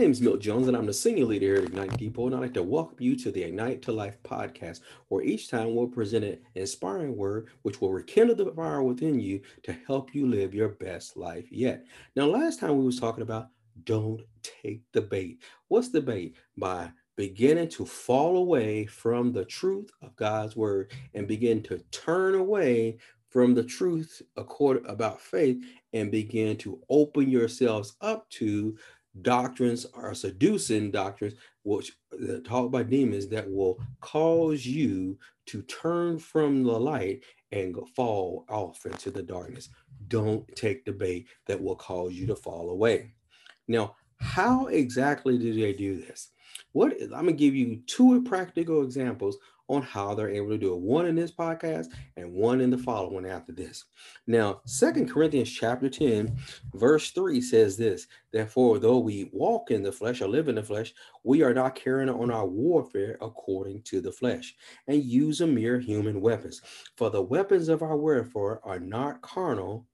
name is Milt Jones, and I'm the senior leader here at Ignite Depot, and I'd like to welcome you to the Ignite to Life podcast, where each time we'll present an inspiring word which will rekindle the fire within you to help you live your best life yet. Now, last time we was talking about don't take the bait. What's the bait? By beginning to fall away from the truth of God's word and begin to turn away from the truth about faith and begin to open yourselves up to doctrines are seducing doctrines which uh, taught by demons that will cause you to turn from the light and fall off into the darkness. Don't take the bait that will cause you to fall away. Now, how exactly do they do this? What I'm gonna give you two practical examples on how they're able to do it. One in this podcast and one in the following after this. Now, Second Corinthians chapter 10, verse 3 says this: Therefore, though we walk in the flesh or live in the flesh, we are not carrying on our warfare according to the flesh, and use a mere human weapons. For the weapons of our warfare are not carnal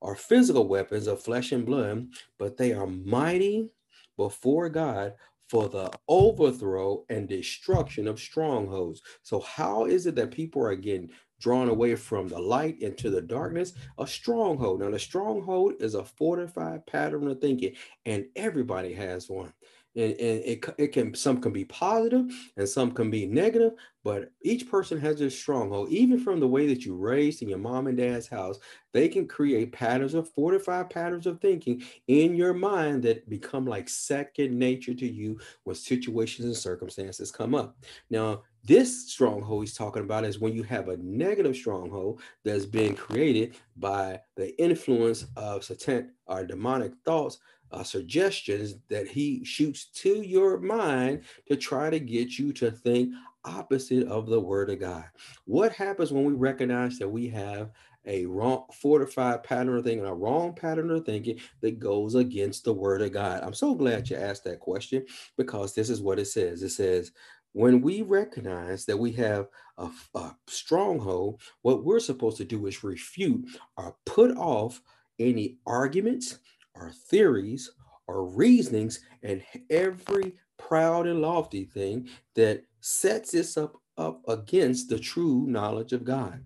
or physical weapons of flesh and blood, but they are mighty before God for the overthrow and destruction of strongholds. So, how is it that people are getting drawn away from the light into the darkness? A stronghold. Now, the stronghold is a fortified pattern of thinking, and everybody has one and, and it, it can some can be positive and some can be negative but each person has their stronghold. Even from the way that you raised in your mom and dad's house they can create patterns of fortified patterns of thinking in your mind that become like second nature to you when situations and circumstances come up. Now this stronghold he's talking about is when you have a negative stronghold that's been created by the influence of satan or demonic thoughts uh, suggestions that he shoots to your mind to try to get you to think opposite of the word of God. What happens when we recognize that we have a wrong fortified pattern of thinking, a wrong pattern of thinking that goes against the word of God? I'm so glad you asked that question because this is what it says. It says, when we recognize that we have a, a stronghold, what we're supposed to do is refute or put off any arguments, our theories, our reasonings, and every proud and lofty thing that sets us up, up against the true knowledge of God.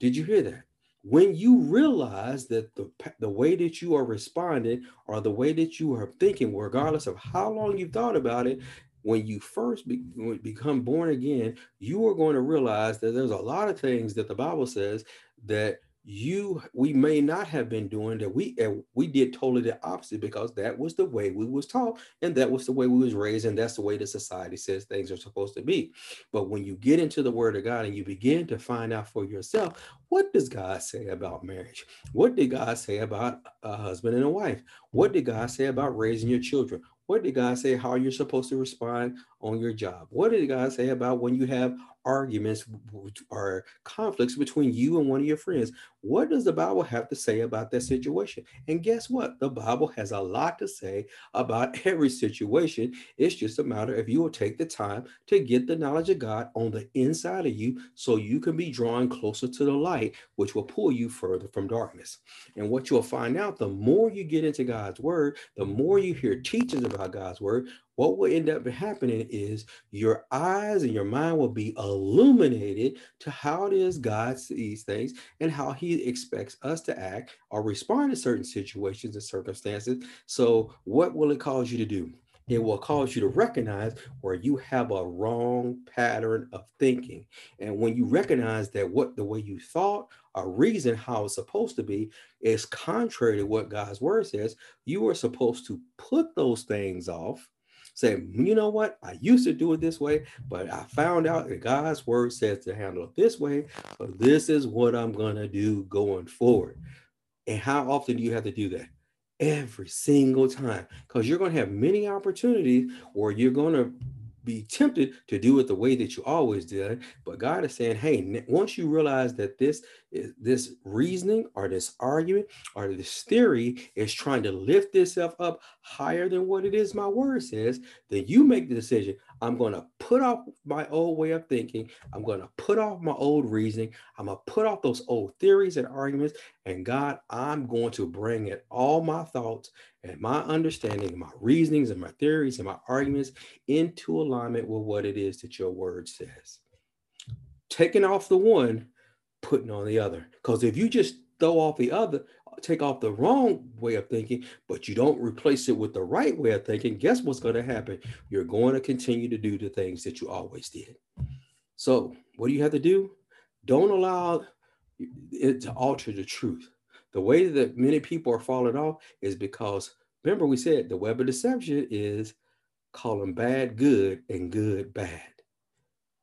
Did you hear that? When you realize that the, the way that you are responding or the way that you are thinking, regardless of how long you've thought about it, when you first be, become born again, you are going to realize that there's a lot of things that the Bible says that you we may not have been doing that. We we did totally the opposite because that was the way we was taught and that was the way we was raised and that's the way the society says things are supposed to be. But when you get into the word of god and you begin to find out for yourself what does god say about marriage? What did god say about a husband and a wife? What did god say about raising your children? What did God say how you're supposed to respond on your job? What did God say about when you have arguments or conflicts between you and one of your friends? What does the Bible have to say about that situation? And guess what? The Bible has a lot to say about every situation. It's just a matter if you will take the time to get the knowledge of God on the inside of you so you can be drawn closer to the light, which will pull you further from darkness. And what you'll find out the more you get into God's word, the more you hear teachings about God's word, what will end up happening is your eyes and your mind will be illuminated to how it is God sees things and how he expects us to act or respond to certain situations and circumstances. So, what will it cause you to do? It will cause you to recognize where you have a wrong pattern of thinking. And when you recognize that what the way you thought or reason how it's supposed to be is contrary to what God's word says, you are supposed to put those things off say, you know what? I used to do it this way, but I found out that God's word says to handle it this way. So this is what I'm going to do going forward. And how often do you have to do that? Every single time, because you're going to have many opportunities where you're going to be tempted to do it the way that you always did. But God is saying, hey, once you realize that this is this reasoning or this argument or this theory is trying to lift itself up higher than what it is my word says, then you make the decision. I'm going to put off my old way of thinking. I'm going to put off my old reasoning. I'm going to put off those old theories and arguments. And God, I'm going to bring it all my thoughts and my understanding, my reasonings and my theories and my arguments into alignment with what it is that your word says. Taking off the one, putting on the other. Because if you just throw off the other, take off the wrong way of thinking, but you don't replace it with the right way of thinking, guess what's going to happen? You're going to continue to do the things that you always did. So, what do you have to do? Don't allow it to alter the truth. The way that many people are falling off is because remember, we said the web of deception is calling bad good and good bad.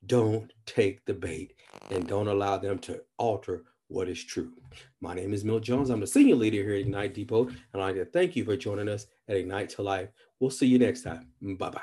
Don't take the bait and don't allow them to alter what is true. My name is Milt Jones. I'm the senior leader here at Ignite Depot, and I'd like to thank you for joining us at Ignite to Life. We'll see you next time. Bye bye.